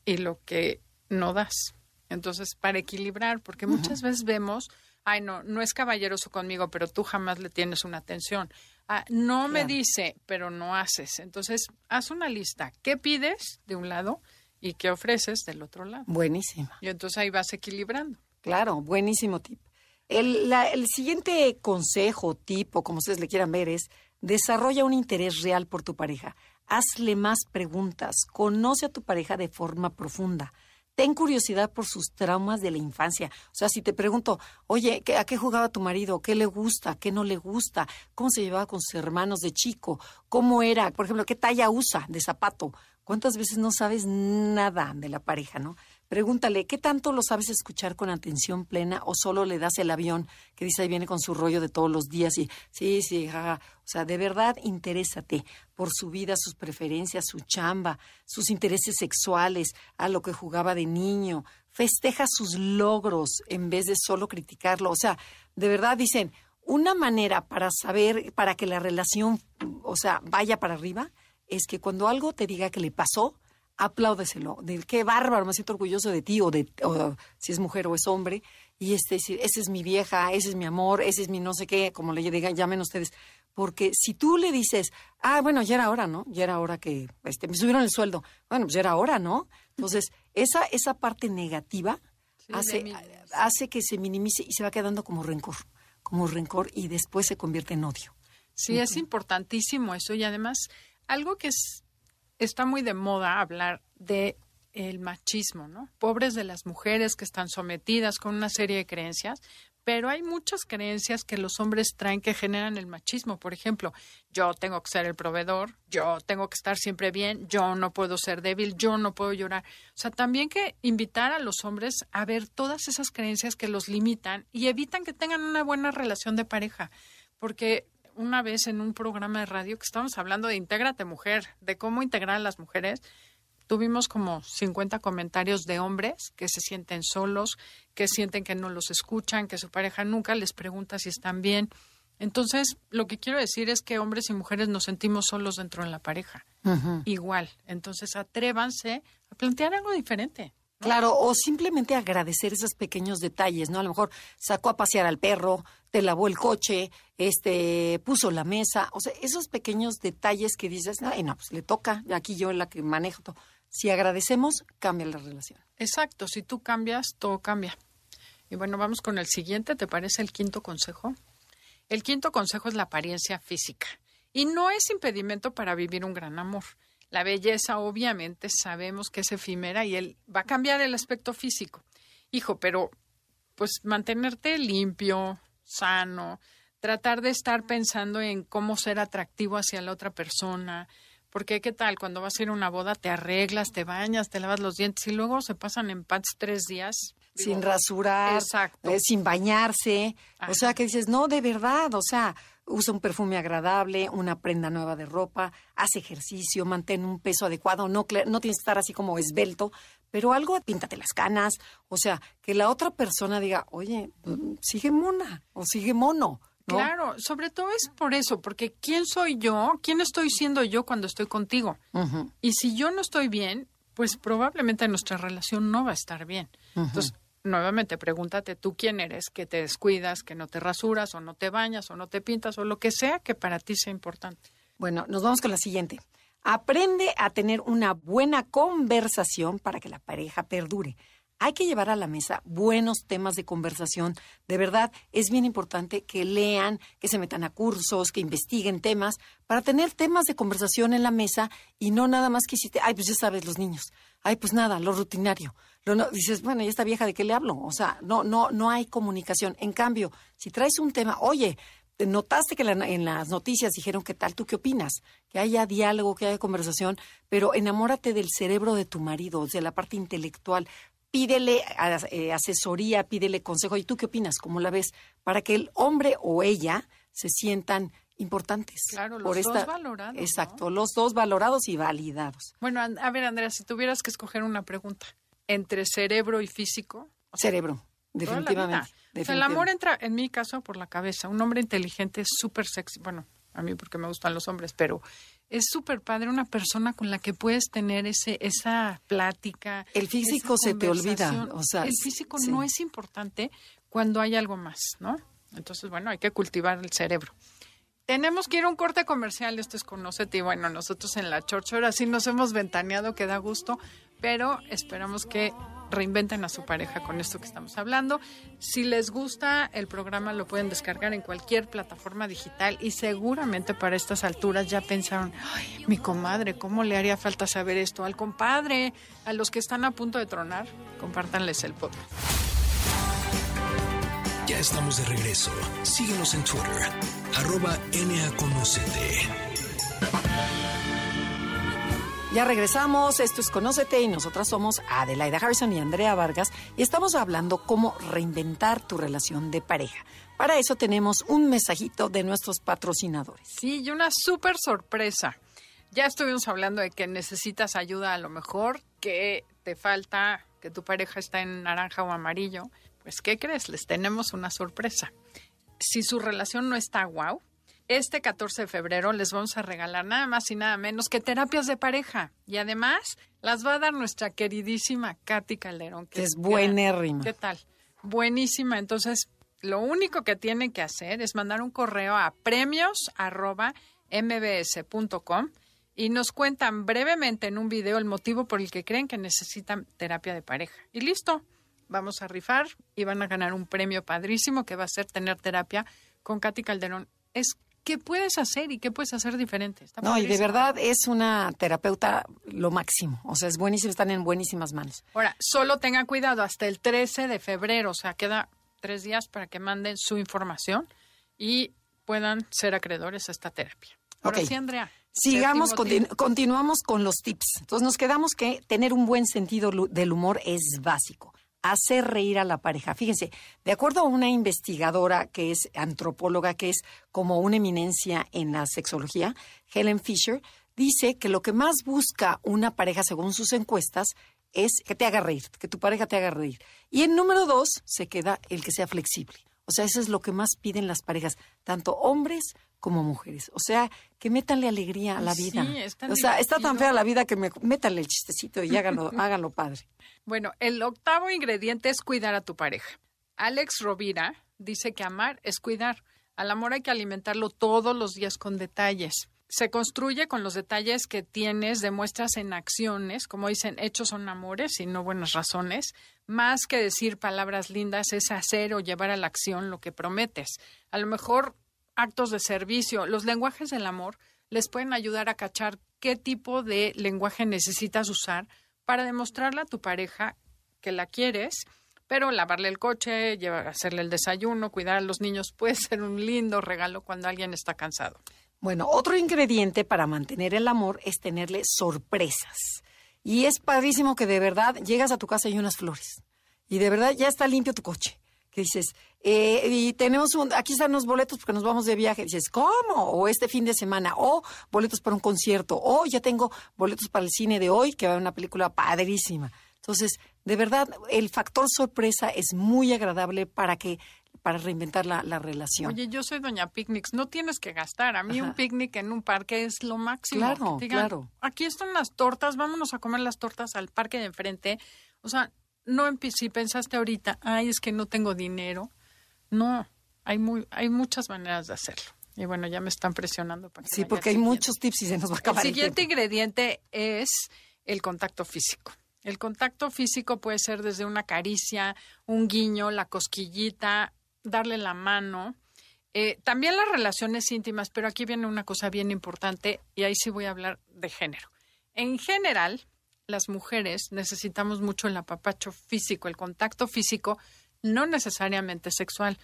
y lo que no das. Entonces, para equilibrar, porque muchas veces vemos, ay, no, no es caballeroso conmigo, pero tú jamás le tienes una atención. Ah, no me dice, pero no haces. Entonces, haz una lista. ¿Qué pides de un lado y qué ofreces del otro lado? Buenísimo. Y entonces ahí vas equilibrando. Claro, buenísimo tip. El, el siguiente consejo, tip, o como ustedes le quieran ver, es desarrolla un interés real por tu pareja. Hazle más preguntas. Conoce a tu pareja de forma profunda ten curiosidad por sus traumas de la infancia. O sea, si te pregunto, oye, ¿a qué jugaba tu marido? ¿Qué le gusta? ¿Qué no le gusta? ¿Cómo se llevaba con sus hermanos de chico? ¿Cómo era? Por ejemplo, ¿qué talla usa de zapato? ¿Cuántas veces no sabes nada de la pareja, no? Pregúntale, ¿qué tanto lo sabes escuchar con atención plena o solo le das el avión que dice ahí viene con su rollo de todos los días y sí, sí, jaja. O sea, de verdad, interésate por su vida, sus preferencias, su chamba, sus intereses sexuales, a lo que jugaba de niño. Festeja sus logros en vez de solo criticarlo. O sea, de verdad dicen, una manera para saber, para que la relación, o sea, vaya para arriba, es que cuando algo te diga que le pasó, apláudeselo, de qué bárbaro, me siento orgulloso de ti, o de si es mujer o es hombre, y este, esa es mi vieja, ese es mi amor, ese es mi no sé qué, como le digan, llamen ustedes. Porque si tú le dices, ah, bueno, ya era hora, ¿no? Ya era hora que este, me subieron el sueldo. Bueno, pues ya era hora, ¿no? Entonces, esa, esa parte negativa hace, hace que se minimice y se va quedando como rencor, como rencor y después se convierte en odio. Sí, es importantísimo eso y además algo que es está muy de moda hablar de el machismo, ¿no? Pobres de las mujeres que están sometidas con una serie de creencias, pero hay muchas creencias que los hombres traen que generan el machismo. Por ejemplo, yo tengo que ser el proveedor, yo tengo que estar siempre bien, yo no puedo ser débil, yo no puedo llorar. O sea, también que invitar a los hombres a ver todas esas creencias que los limitan y evitan que tengan una buena relación de pareja. Porque una vez en un programa de radio que estábamos hablando de Intégrate Mujer, de cómo integrar a las mujeres. Tuvimos como 50 comentarios de hombres que se sienten solos, que sienten que no los escuchan, que su pareja nunca les pregunta si están bien. Entonces, lo que quiero decir es que hombres y mujeres nos sentimos solos dentro de la pareja. Igual. Entonces, atrévanse a plantear algo diferente. Claro, o simplemente agradecer esos pequeños detalles, ¿no? A lo mejor sacó a pasear al perro, te lavó el coche, este, puso la mesa, o sea, esos pequeños detalles que dices, ay, no, pues le toca, aquí yo la que manejo todo. Si agradecemos, cambia la relación. Exacto, si tú cambias, todo cambia. Y bueno, vamos con el siguiente, ¿te parece el quinto consejo? El quinto consejo es la apariencia física. Y no es impedimento para vivir un gran amor. La belleza, obviamente, sabemos que es efímera y él va a cambiar el aspecto físico. Hijo, pero pues mantenerte limpio, sano, tratar de estar pensando en cómo ser atractivo hacia la otra persona. Porque, ¿qué tal? Cuando vas a ir a una boda, te arreglas, te bañas, te lavas los dientes y luego se pasan en pants tres días. sin rasurar, eh, sin bañarse. O sea, que dices, no, de verdad, o sea, usa un perfume agradable, una prenda nueva de ropa, hace ejercicio, mantén un peso adecuado, no, no tienes que estar así como esbelto, pero algo, píntate las canas, o sea, que la otra persona diga, oye, mm, sigue mona o sigue mono. Claro, sobre todo es por eso, porque ¿quién soy yo? ¿Quién estoy siendo yo cuando estoy contigo? Y si yo no estoy bien, pues probablemente nuestra relación no va a estar bien. Entonces, nuevamente pregúntate tú quién eres, que te descuidas, que no te rasuras o no te bañas o no te pintas o lo que sea que para ti sea importante. Bueno, nos vamos con la siguiente. Aprende a tener una buena conversación para que la pareja perdure. Hay que llevar a la mesa buenos temas de conversación. De verdad, es bien importante que lean, que se metan a cursos, que investiguen temas, para tener temas de conversación en la mesa y no nada más que si te, ay, pues ya sabes, los niños. Ay, pues nada, lo rutinario. Lo no, dices, bueno, ¿y esta vieja de qué le hablo? O sea, no, no, no hay comunicación. En cambio, si traes un tema, oye, notaste que en las noticias dijeron qué tal, ¿tú qué opinas? Que haya diálogo, que haya conversación, pero enamórate del cerebro de tu marido, de la parte intelectual pídele eh, asesoría, pídele consejo. ¿Y tú qué opinas? ¿Cómo la ves? Para que el hombre o ella se sientan importantes. Claro, los dos valorados. Exacto, los dos valorados y validados. Bueno, a ver, Andrea, si tuvieras que escoger una pregunta, ¿entre cerebro y físico? cerebro, definitivamente. El amor entra, en mi caso, por la cabeza. Un hombre inteligente es súper sexy. Bueno, a mí porque me gustan los hombres, pero es súper padre una persona con la que puedes tener ese esa plática. El físico se te olvida, o sea, el físico no es importante cuando hay algo más, ¿no? Entonces, bueno, hay que cultivar el cerebro. Tenemos que ir a un corte comercial, esto es Conocete, y bueno, nosotros en la Chorcha ahora sí nos hemos ventaneado, que da gusto, pero esperamos que reinventen a su pareja con esto que estamos hablando. Si les gusta el programa, lo pueden descargar en cualquier plataforma digital y seguramente para estas alturas ya pensaron, ay, mi comadre, ¿cómo le haría falta saber esto? Al compadre, a los que están a punto de tronar, compártanles el podcast. Ya estamos de regreso. Síguenos en Twitter, arroba NAConocete. Ya regresamos, esto es Conócete y nosotras somos Adelaida Harrison y Andrea Vargas y estamos hablando cómo reinventar tu relación de pareja. Para eso tenemos un mensajito de nuestros patrocinadores. Sí, y una súper sorpresa. Ya estuvimos hablando de que necesitas ayuda a lo mejor, que te falta, que tu pareja está en naranja o amarillo. Pues, ¿qué crees? Les tenemos una sorpresa. Si su relación no está guau, este 14 de febrero les vamos a regalar nada más y nada menos que terapias de pareja. Y además las va a dar nuestra queridísima Katy Calderón. Que es buenérrima. ¿Qué tal? Buenísima. Entonces, lo único que tienen que hacer es mandar un correo a premios.mbs.com y nos cuentan brevemente en un video el motivo por el que creen que necesitan terapia de pareja. Y listo vamos a rifar y van a ganar un premio padrísimo que va a ser tener terapia con Katy Calderón. Es qué puedes hacer y qué puedes hacer diferente. no, y de verdad es una terapeuta lo máximo. O sea, es buenísimo, están en buenísimas manos. Ahora, solo tengan cuidado hasta el 13 de febrero, o sea, queda tres días para que manden su información y puedan ser acreedores a esta terapia. Ahora sí, Andrea. Sigamos, continuamos con los tips. Entonces nos quedamos que tener un buen sentido del humor es básico hacer reír a la pareja. Fíjense, de acuerdo a una investigadora que es antropóloga, que es como una eminencia en la sexología, Helen Fisher, dice que lo que más busca una pareja, según sus encuestas, es que te haga reír, que tu pareja te haga reír. Y en número dos se queda el que sea flexible. O sea, eso es lo que más piden las parejas, tanto hombres como mujeres. O sea, que métanle alegría a la vida. o sea, está tan fea la vida que me, métanle el chistecito y háganlo, háganlo padre. Bueno, el octavo ingrediente es cuidar a tu pareja. Alex Rovira dice que amar es cuidar. Al amor hay que alimentarlo todos los días con detalles. Se construye con los detalles que tienes, demuestras en acciones, como dicen, hechos son amores y no buenas razones. Más que decir palabras lindas es hacer o llevar a la acción lo que prometes. A lo mejor actos de servicio. Los lenguajes del amor les pueden ayudar a cachar qué tipo de lenguaje necesitas usar para demostrarle a tu pareja que la quieres, pero lavarle el coche, llevar, hacerle el desayuno, cuidar a los niños puede ser un lindo regalo cuando alguien está cansado. Bueno, otro ingrediente para mantener el amor es tenerle sorpresas. Y es padrísimo que de verdad llegas a tu casa y hay unas flores. Y de verdad ya está limpio tu coche que dices, eh, y tenemos un, aquí están los boletos porque nos vamos de viaje. Dices, ¿cómo? O este fin de semana, o boletos para un concierto, o ya tengo boletos para el cine de hoy, que va a una película padrísima. Entonces, de verdad, el factor sorpresa es muy agradable para que para reinventar la, relación. Oye, yo soy doña Picnics, no tienes que gastar. A mí un picnic en un parque es lo máximo. Claro, claro. Aquí están las tortas, vámonos a comer las tortas al parque de enfrente. O sea, no si pensaste ahorita, ay, es que no tengo dinero. No, hay muy, hay muchas maneras de hacerlo. Y bueno, ya me están presionando para Sí, porque hay muchos tips y se nos va a acabar. El siguiente ingrediente es el contacto físico. El contacto físico puede ser desde una caricia, un guiño, la cosquillita, darle la mano. Eh, también las relaciones íntimas, pero aquí viene una cosa bien importante y ahí sí voy a hablar de género. En general, las mujeres necesitamos mucho el apapacho físico, el contacto físico, no necesariamente sexual.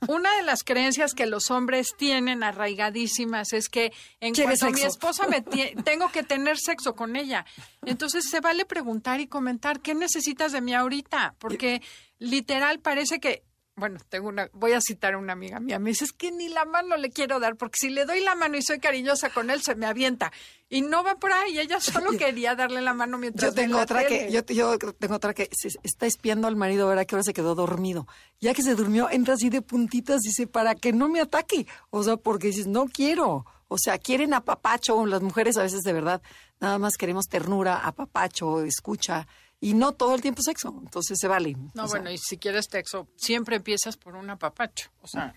Una de las creencias que los hombres tienen arraigadísimas es que en cuanto a mi esposa me tengo que tener sexo con ella. Entonces se vale preguntar y comentar qué necesitas de mí ahorita, porque literal parece que bueno, tengo una, voy a citar a una amiga mía, me dice, es que ni la mano le quiero dar, porque si le doy la mano y soy cariñosa con él, se me avienta. Y no va por ahí, ella solo quería darle la mano mientras Yo tengo otra que, yo, yo, tengo otra que está espiando al marido, verá que ahora se quedó dormido. Ya que se durmió, entra así de puntitas, dice, para que no me ataque. O sea, porque dices, no quiero. O sea, quieren apapacho, las mujeres a veces de verdad nada más queremos ternura, apapacho, escucha, y no todo el tiempo sexo, entonces se vale. No, bueno, y si quieres sexo, siempre empiezas por un apapacho, o sea...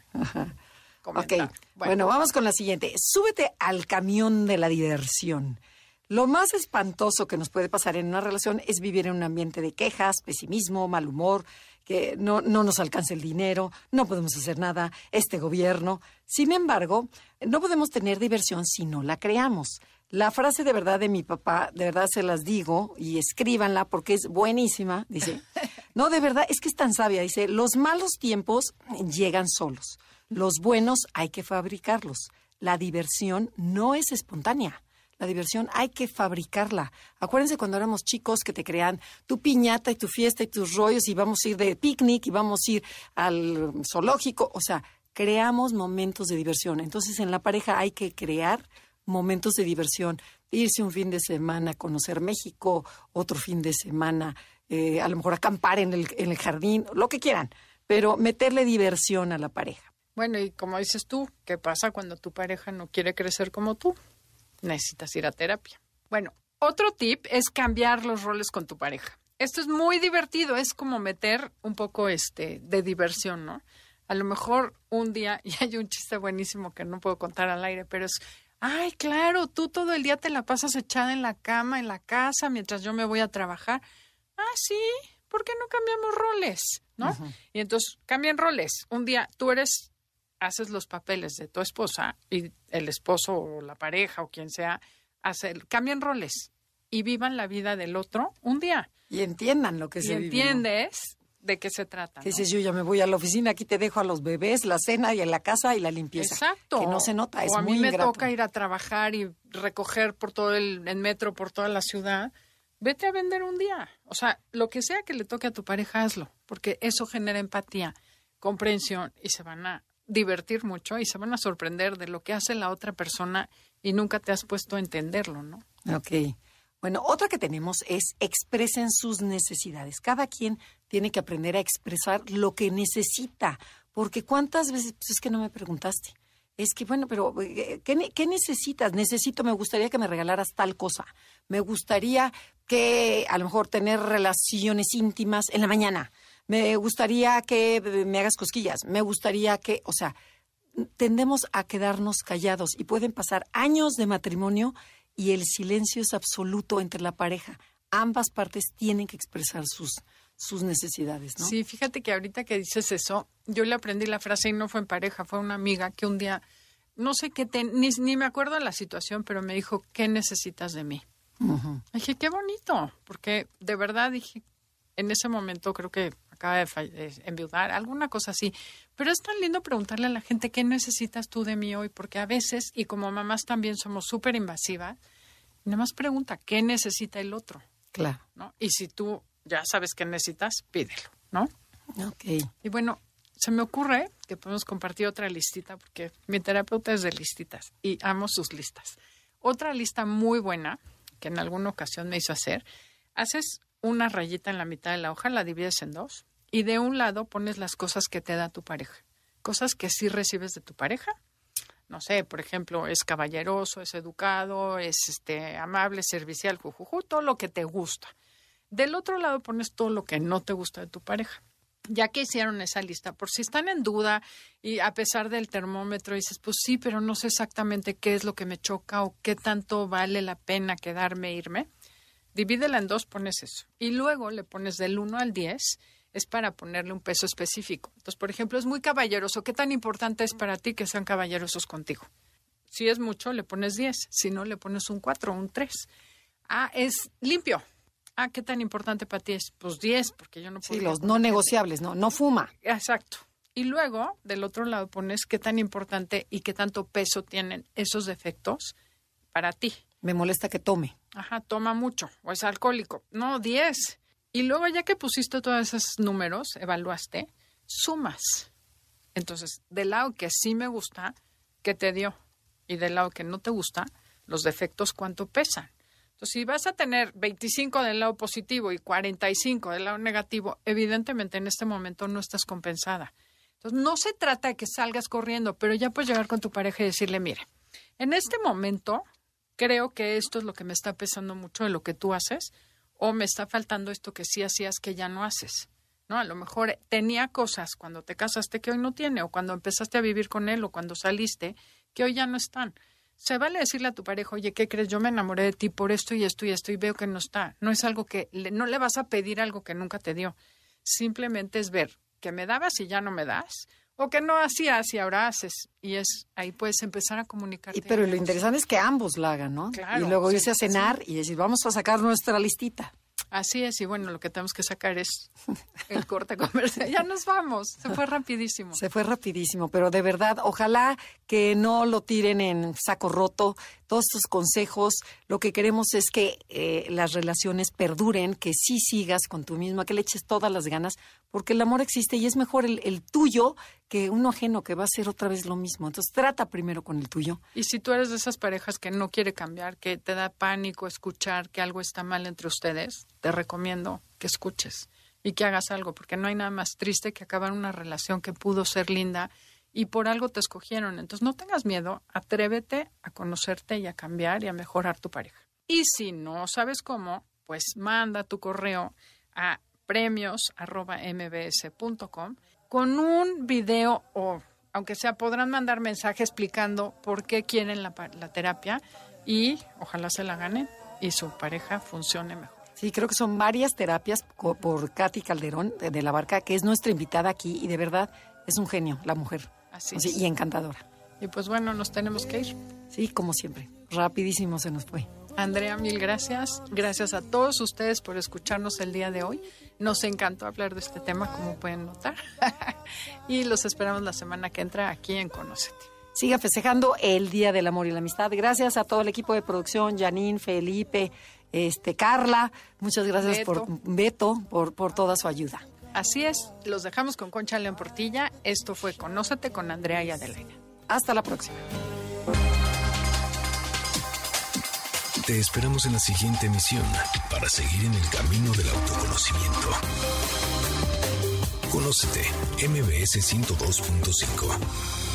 Ok, bueno. vamos con la siguiente. Súbete al camión de la diversión. Lo más espantoso que nos puede pasar en una relación es vivir en un ambiente de quejas, pesimismo, mal humor, que no, no nos alcanza el dinero, no podemos hacer nada, este gobierno. Sin embargo, no podemos tener diversión si no la creamos. La frase de verdad de mi papá, de verdad se las digo y escríbanla porque es buenísima, dice. No, de verdad, es que es tan sabia, dice, los malos tiempos llegan solos. Los buenos hay que fabricarlos. La diversión no es espontánea. La diversión hay que fabricarla. Acuérdense cuando éramos chicos que te crean tu piñata y tu fiesta y tus rollos y vamos a ir de picnic y vamos a ir al zoológico. O sea, creamos momentos de diversión. Entonces en la pareja hay que crear momentos de diversión. Irse un fin de semana, conocer México, otro fin de semana, eh, a lo mejor acampar en el, en el jardín, lo que quieran, pero meterle diversión a la pareja. Bueno, y como dices tú, ¿qué pasa cuando tu pareja no quiere crecer como tú? Necesitas ir a terapia. Bueno, otro tip es cambiar los roles con tu pareja. Esto es muy divertido, es como meter un poco este de diversión, ¿no? A lo mejor un día, y hay un chiste buenísimo que no puedo contar al aire, pero es, ay, claro, tú todo el día te la pasas echada en la cama, en la casa, mientras yo me voy a trabajar. Ah, sí, ¿por qué no cambiamos roles? ¿No? Y entonces cambian roles. Un día tú eres haces los papeles de tu esposa y el esposo o la pareja o quien sea, hace, cambian roles y vivan la vida del otro un día. Y entiendan lo que se. Y entiendes de qué se trata. Que dices, yo ya me voy a la oficina, aquí te dejo a los bebés, la cena y en la casa y la limpieza. Exacto. Que no se nota, es o a mí me toca ir a trabajar y recoger por todo el, el metro, por toda la ciudad. Vete a vender un día. O sea, lo que sea que le toque a tu pareja, hazlo, porque eso genera empatía, comprensión y se van a divertir mucho y se van a sorprender de lo que hace la otra persona y nunca te has puesto a entenderlo, ¿no? Ok. Bueno, otra que tenemos es expresen sus necesidades. Cada quien tiene que aprender a expresar lo que necesita, porque cuántas veces, pues es que no me preguntaste. Es que, bueno, pero eh, ¿qué, ¿qué, necesitas? Necesito, me gustaría que me regalaras tal cosa. Me gustaría que a lo mejor tener relaciones íntimas en la mañana me gustaría que me hagas cosquillas, me gustaría que, o sea, tendemos a quedarnos callados y pueden pasar años de matrimonio y el silencio es absoluto entre la pareja. Ambas partes tienen que expresar sus, sus necesidades, ¿no? Sí, fíjate que ahorita que dices eso, yo le aprendí la frase y no fue en pareja, fue una amiga que un día, no sé qué, ni, ni, me acuerdo de la situación, pero me dijo, ¿qué necesitas de mí? Dije, qué bonito, porque de verdad dije, en ese momento creo que acaba de enviudar, alguna cosa así. Pero es tan lindo preguntarle a la gente qué necesitas tú de mí hoy, porque a veces, y como mamás también somos súper invasivas, nada más pregunta qué necesita el otro. Claro. ¿no? Y si tú ya sabes qué necesitas, pídelo, ¿no? Ok. Y bueno, se me ocurre que podemos compartir otra listita, porque mi terapeuta es de listitas y amo sus listas. Otra lista muy buena que en alguna ocasión me hizo hacer, haces una rayita en la mitad de la hoja, la divides en dos y de un lado pones las cosas que te da tu pareja, cosas que sí recibes de tu pareja. No sé, por ejemplo, es caballeroso, es educado, es este amable, servicial, jujuju, todo lo que te gusta. Del otro lado pones todo lo que no te gusta de tu pareja. Ya que hicieron esa lista, por si están en duda y a pesar del termómetro dices, pues sí, pero no sé exactamente qué es lo que me choca o qué tanto vale la pena quedarme, irme, divídela en dos, pones eso. Y luego le pones del 1 al 10 es para ponerle un peso específico. Entonces, por ejemplo, es muy caballeroso. ¿Qué tan importante es para ti que sean caballerosos contigo? Si es mucho, le pones 10. Si no, le pones un 4 o un 3. Ah, es limpio. Ah, ¿qué tan importante para ti es? Pues 10, porque yo no puedo. Sí, los no negociables, ¿no? No fuma. Exacto. Y luego, del otro lado, pones qué tan importante y qué tanto peso tienen esos defectos para ti. Me molesta que tome. Ajá, toma mucho o es alcohólico. No, 10. Y luego ya que pusiste todos esos números, evaluaste, sumas. Entonces, del lado que sí me gusta, ¿qué te dio? Y del lado que no te gusta, los defectos, ¿cuánto pesan? Entonces, si vas a tener 25 del lado positivo y 45 del lado negativo, evidentemente en este momento no estás compensada. Entonces, no se trata de que salgas corriendo, pero ya puedes llegar con tu pareja y decirle, mire, En este momento, creo que esto es lo que me está pesando mucho de lo que tú haces, o me está faltando esto que sí hacías que ya no haces. ¿no? A lo mejor tenía cosas cuando te casaste que hoy no tiene, o cuando empezaste a vivir con él, o cuando saliste, que hoy ya no están. Se vale decirle a tu pareja, oye, ¿qué crees? Yo me enamoré de ti por esto y esto y esto y veo que no está. No es algo que, le, no le vas a pedir algo que nunca te dio. Simplemente es ver que me dabas y ya no me das, o que no hacías y ahora haces. Y es ahí puedes empezar a comunicar. Y pero lo interesante es que ambos la hagan, ¿no? y luego irse a cenar y decir, vamos a sacar nuestra listita. Así es, y bueno, lo que tenemos que sacar es el corte comercial. Ya nos vamos, se fue rapidísimo. Se fue rapidísimo, pero de verdad, ojalá que no lo tiren en saco roto. Todos estos consejos, lo que queremos es que eh, las relaciones perduren, que sí sigas con tú misma, que le eches todas las ganas, porque el amor existe y es mejor el, el tuyo que uno ajeno que va a ser otra vez lo mismo. Entonces trata primero con el tuyo. Y si tú eres de esas parejas que no quiere cambiar, que te da pánico escuchar que algo está mal entre ustedes, te recomiendo que escuches y que hagas algo, porque no hay nada más triste que acabar una relación que pudo ser linda y por algo te escogieron. Entonces no tengas miedo, atrévete a conocerte y a cambiar y a mejorar tu pareja. Y si no sabes cómo, pues manda tu correo a premios.mbs.com con un video o aunque sea podrán mandar mensaje explicando por qué quieren la, terapia y ojalá se la ganen y su pareja funcione mejor. Sí, creo que son varias terapias por Katy Calderón de, la Barca, que es nuestra invitada aquí y de verdad es un genio, la mujer. Así es. Y encantadora. Y pues bueno, nos tenemos que ir. Sí, como siempre. Rapidísimo se nos fue. Andrea, mil gracias. Gracias a todos ustedes por escucharnos el día de hoy. Nos encantó hablar de este tema, como pueden notar. y los esperamos la semana que entra aquí en Conocete. Siga festejando el Día del Amor y la Amistad. Gracias a todo el equipo de producción, Janine, Felipe, este, Carla. Muchas gracias por Beto, por, por toda su ayuda. Así es, los dejamos con Concha León Portilla. Esto fue Conócete con Andrea y Adelaida. Hasta la próxima. Te esperamos en la siguiente emisión para seguir en el camino del autoconocimiento. Conócete, MBS 102.5.